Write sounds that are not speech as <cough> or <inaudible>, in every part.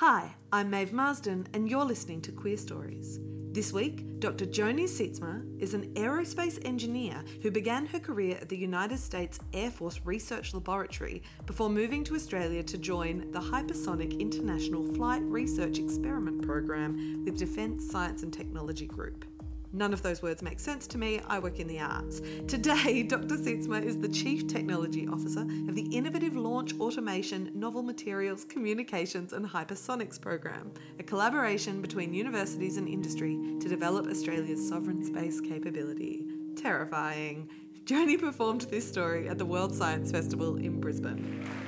Hi, I'm Maeve Marsden, and you're listening to Queerstories. This week, Dr. Joni Sytsma is an aerospace engineer who began her career at the United States Air Force Research Laboratory before moving to Australia to join the Hypersonic International Flight Research Experiment Program with Defence Science and Technology Group. None of those words make sense to me. I work in the arts. Today, <laughs> Dr. Sytsma is the Chief Technology Officer of the Innovative Launch Automation, Novel Materials, Communications and Hypersonics Program, a collaboration between universities and industry to develop Australia's sovereign space capability. Terrifying. Joni performed this story at the World Science Festival in Brisbane.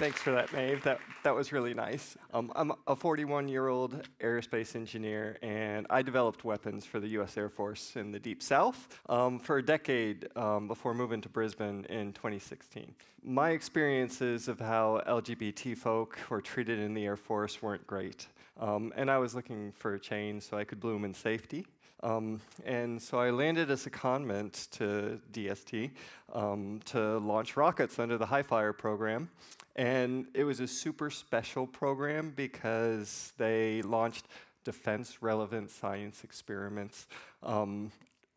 Thanks for that, Maeve. That, that was really nice. Um, I'm a 41 year old aerospace engineer, and I developed weapons for the US Air Force in the Deep South um, for a decade um, before moving to Brisbane in 2016. My experiences of how LGBT folk were treated in the Air Force weren't great, um, and I was looking for a change so I could bloom in safety. Um, and so I landed as a secondment to DST um, to launch rockets under the HiFire program. And it was a super special program because they launched defense relevant science experiments um,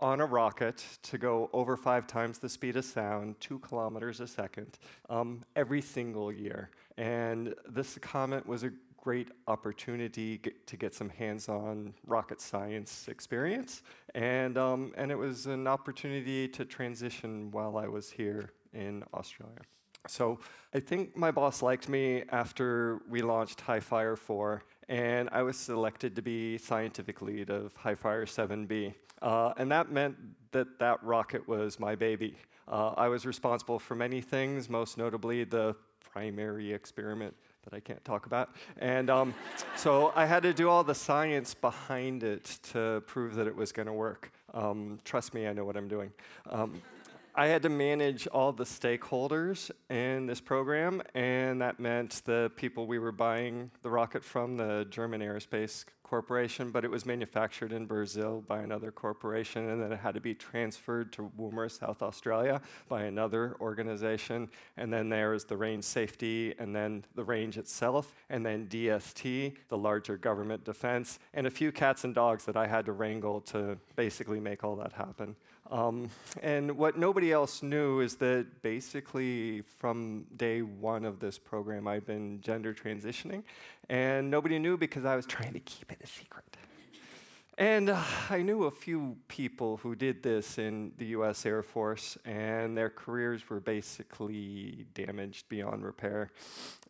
on a rocket to go over five times the speed of sound, two kilometers a second, um, every single year. And this comet was a great opportunity get, to get some hands-on rocket science experience, and um, and it was an opportunity to transition while I was here in Australia. So I think my boss liked me after we launched HiFire 4, and I was selected to be scientific lead of HiFire 7B. Uh, and that meant that that rocket was my baby. Uh, I was responsible for many things, most notably the primary experiment that I can't talk about. And um, so I had to do all the science behind it to prove that it was going to work. Um, trust me, I know what I'm doing. I had to manage all the stakeholders in this program, and that meant the people we were buying the rocket from, the German Aerospace Corporation, but it was manufactured in Brazil by another corporation, and then it had to be transferred to Woomera, South Australia, by another organization. And then there is the range safety, and then the range itself, and then DST, the larger government defense, and a few cats and dogs that I had to wrangle to basically make all that happen. Um, and what nobody else knew is that basically from day one of this program, I've been gender transitioning. And nobody knew because I was trying to keep it a secret. And uh, I knew a few people who did this in the US Air Force, and their careers were basically damaged beyond repair.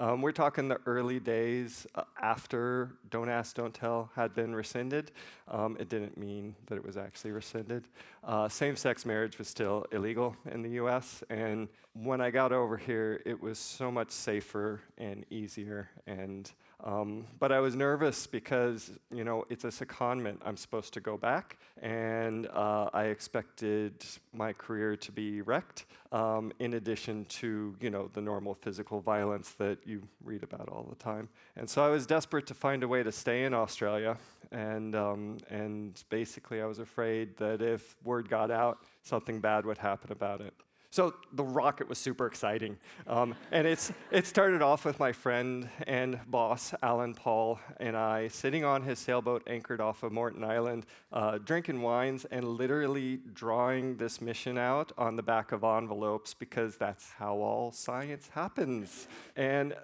Um, we're talking the early days uh, after Don't Ask, Don't Tell had been rescinded. Um, it didn't mean that it was actually rescinded. Uh, Same sex marriage was still illegal in the US, and when I got over here, it was so much safer and easier and um, but I was nervous because, you know, it's a secondment. I'm supposed to go back, and uh, I expected my career to be wrecked, um, in addition to, you know, the normal physical violence that you read about all the time. And so I was desperate to find a way to stay in Australia, and, um, and basically I was afraid that if word got out, something bad would happen about it. So the rocket was super exciting. Um, and it's, it started off with my friend and boss, Alan Paul, and I sitting on his sailboat anchored off of Moreton Island, uh, drinking wines and literally drawing this mission out on the back of envelopes because that's how all science happens. And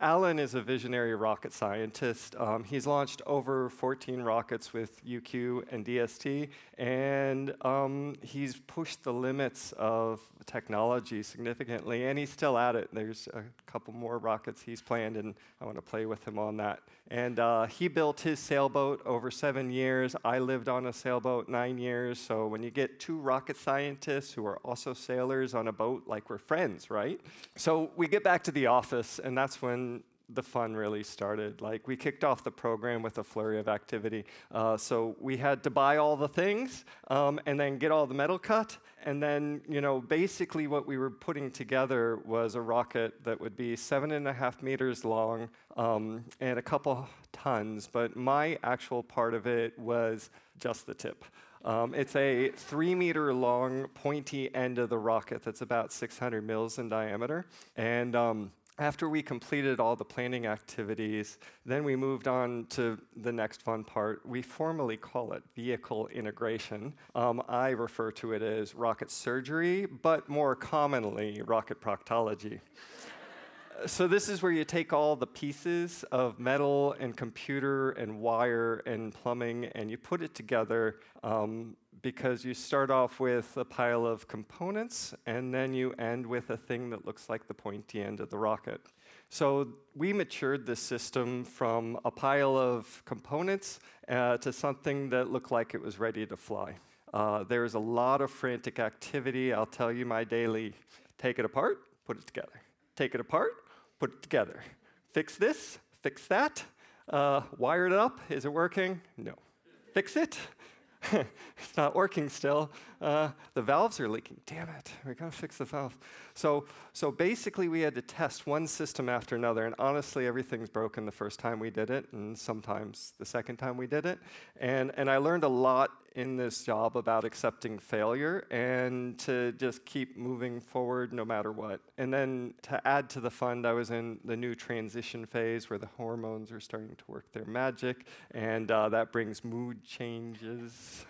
Alan is a visionary rocket scientist. Um, he's launched over 14 rockets with UQ and DST, and um, he's pushed the limits of technology significantly, and he's still at it. There's a couple more rockets he's planned, and I want to play with him on that. And uh, he built his sailboat over seven years. I lived on a sailboat nine years. So when you get two rocket scientists who are also sailors on a boat, like we're friends, right? So we get back to the office, and that's when the fun really started. Like we kicked off the program with a flurry of activity. Uh, so we had to buy all the things um, and then get all the metal cut. And then, you know, basically what we were putting together was a rocket that would be seven and a half meters long um, and a couple tons. But my actual part of it was just the tip. Um, it's a three meter long pointy end of the rocket that's about 600 mils in diameter. And um, after we completed all the planning activities, then we moved on to the next fun part. We formally call it vehicle integration. Um, I refer to it as rocket surgery, but more commonly, rocket proctology. <laughs> so, this is where you take all the pieces of metal and computer and wire and plumbing and you put it together um, because you start off with a pile of components and then you end with a thing that looks like the pointy end of the rocket. So we matured this system from a pile of components uh, to something that looked like it was ready to fly. Uh, there's a lot of frantic activity. I'll tell you my daily take it apart, put it together. Take it apart, put it together. Fix this, fix that. Uh, wire it up. Is it working? No. Fix it. <laughs> it's not working still. Uh, the valves are leaking. Damn it, we gotta fix the valve. So, so basically, we had to test one system after another, and honestly, everything's broken the first time we did it, and sometimes the second time we did it. And, and I learned a lot in this job about accepting failure and to just keep moving forward no matter what. And then to add to the fund, I was in the new transition phase where the hormones are starting to work their magic, and uh, that brings mood changes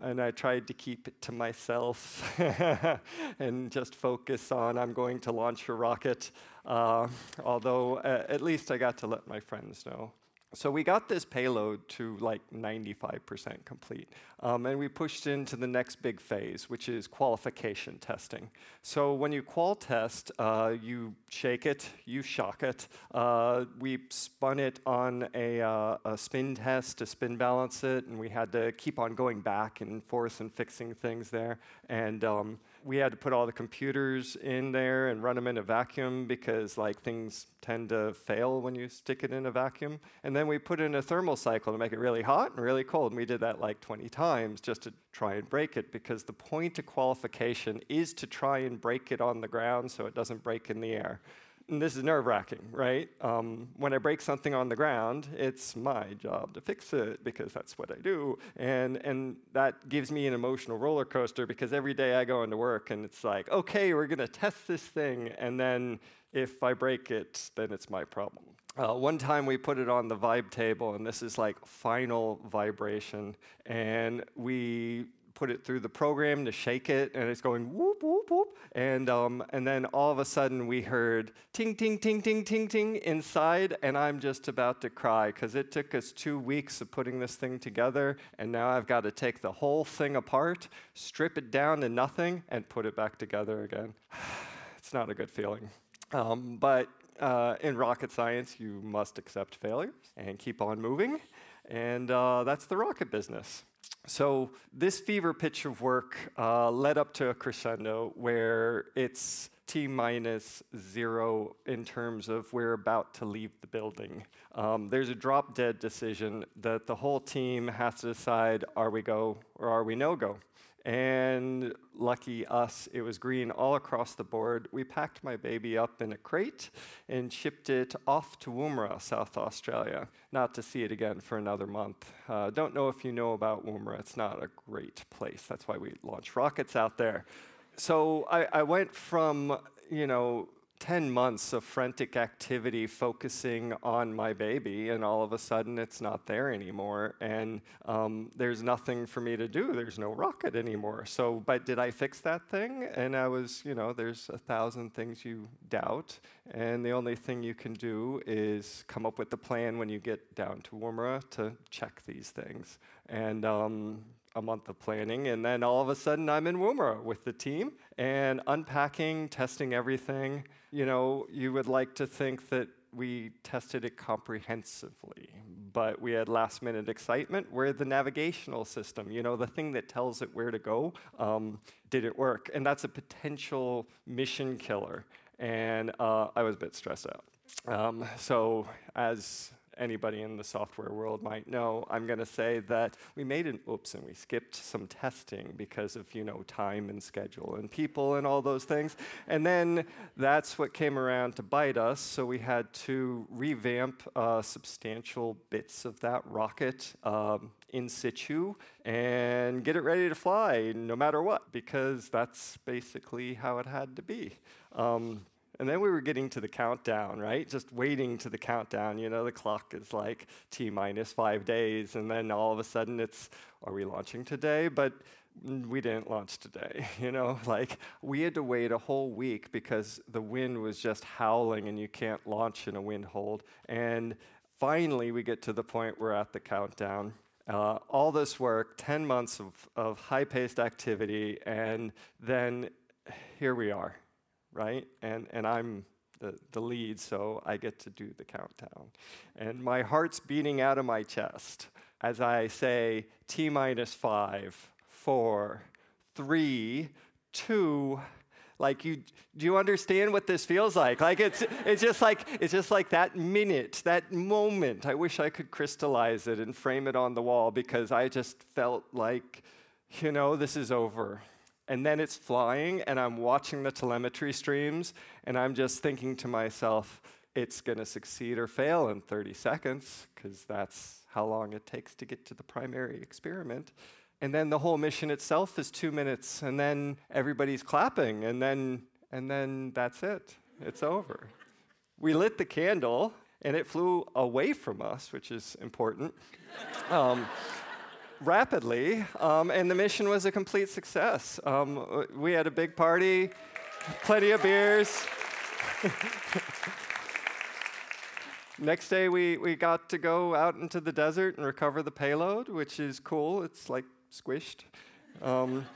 and I tried to keep it to myself <laughs> and just focus on I'm going to launch a rocket. Uh, although uh, at least I got to let my friends know. So we got this payload to like 95% complete. Um, and we pushed into the next big phase, which is qualification testing. So when you qual test, uh, you shake it, you shock it. Uh, we spun it on a, uh, a, spin test to spin balance it, and we had to keep on going back and forth and fixing things there. And um, we had to put all the computers in there and run them in a vacuum because like things tend to fail when you stick it in a vacuum. And then we put in a thermal cycle to make it really hot and really cold. And we did that like 20 times just to try and break it because the point of qualification is to try and break it on the ground so it doesn't break in the air and this is nerve wracking, right? Um, when I break something on the ground, it's my job to fix it because that's what I do. And, and that gives me an emotional roller coaster because every day I go into work and it's like, okay, we're going to test this thing. And then if I break it, then it's my problem. Uh, one time we put it on the vibe table, and this is like final vibration, and we put it through the program to shake it, and it's going whoop, whoop, whoop. And, um, and then all of a sudden we heard ting, ting, ting, ting, ting, ting inside, and I'm just about to cry because it took us two weeks of putting this thing together, and now I've got to take the whole thing apart, strip it down to nothing, and put it back together again. <sighs> it's not a good feeling. Um, but uh, in rocket science, you must accept failures and keep on moving. And uh, that's the rocket business. So this fever pitch of work uh, led up to a crescendo where it's T minus zero in terms of we're about to leave the building. Um, there's a drop dead decision that the whole team has to decide are we go or are we no go? And lucky us, it was green all across the board. We packed my baby up in a crate and shipped it off to Woomera, South Australia, not to see it again for another month. Uh, don't know if you know about Woomera, it's not a great place. That's why we launch rockets out there. So I, I went from, you know, 10 months of frantic activity focusing on my baby, and all of a sudden it's not there anymore. And um, there's nothing for me to do. There's no rocket anymore. So, but did I fix that thing? And I was, you know, there's a thousand things you doubt. And the only thing you can do is come up with the plan when you get down to Woomera to check these things. And um, a month of planning, and then all of a sudden I'm in Woomera with the team and unpacking, testing everything. You know, you would like to think that we tested it comprehensively, but we had last minute excitement where the navigational system, you know, the thing that tells it where to go, um, didn't work. And that's a potential mission killer. And uh, I was a bit stressed out. Um, so, as anybody in the software world might know, I'm going to say that we made an oops and we skipped some testing because of, you know, time and schedule and people and all those things. And then that's what came around to bite us. So we had to revamp uh, substantial bits of that rocket um, in situ and get it ready to fly no matter what, because that's basically how it had to be. Um, and then we were getting to the countdown, right? Just waiting to the countdown. You know, the clock is like T minus five days. And then all of a sudden it's, are we launching today? But we didn't launch today. <laughs> You know, like we had to wait a whole week because the wind was just howling and you can't launch in a wind hold. And finally, we get to the point we're at the countdown. Uh, all this work, 10 months of, of high paced activity, and then here we are right? And, and I'm the, the lead, so I get to do the countdown. And my heart's beating out of my chest as I say T minus five, four, three, two, like you do you understand what this feels like like it's it's just like it's just like that minute that moment i wish i could crystallize it and frame it on the wall because i just felt like you know this is over and then it's flying, and I'm watching the telemetry streams, and I'm just thinking to myself, it's going to succeed or fail in 30 seconds, because that's how long it takes to get to the primary experiment. And then the whole mission itself is two minutes, and then everybody's clapping, and then, and then that's it. It's over. We lit the candle, and it flew away from us, which is important. Um, rapidly, um, and the mission was a complete success. Um, we had a big party, plenty of beers. <laughs> Next day, we, we got to go out into the desert and recover the payload, which is cool. It's like squished. Um,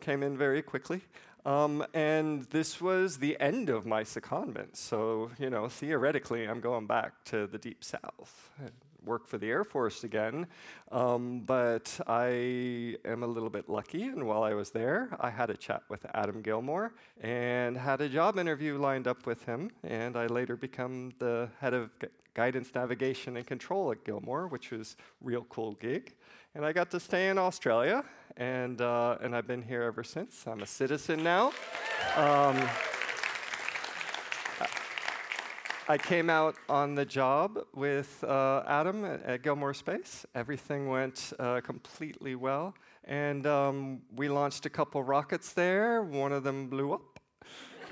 came in very quickly. Um, and this was the end of my secondment. So, you know, theoretically, I'm going back to the deep south work for the Air Force again. Um, but I am a little bit lucky, and while I was there, I had a chat with Adam Gilmour and had a job interview lined up with him. And I later become the head of gu- guidance, navigation, and control at Gilmour, which was a real cool gig. And I got to stay in Australia, and uh, and I've been here ever since. I'm a citizen now. Um, I came out on the job with uh, Adam at, at, Gilmour Space. Everything went uh, completely well. And um, we launched a couple rockets there. One of them blew up.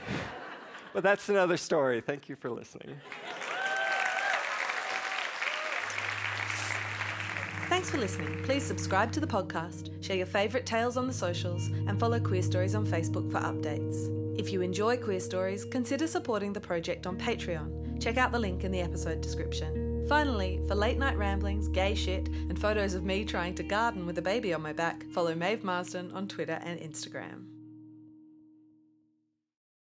<laughs> but that's another story. Thank you for listening. Thanks for listening. Please subscribe to the podcast, share your favourite tales on the socials, and follow Queerstories on Facebook for updates. If you enjoy Queerstories, consider supporting the project on Patreon Check out the link in the episode description. Finally, for late night ramblings, gay shit, and photos of me trying to garden with a baby on my back, follow Maeve Marsden on Twitter and Instagram.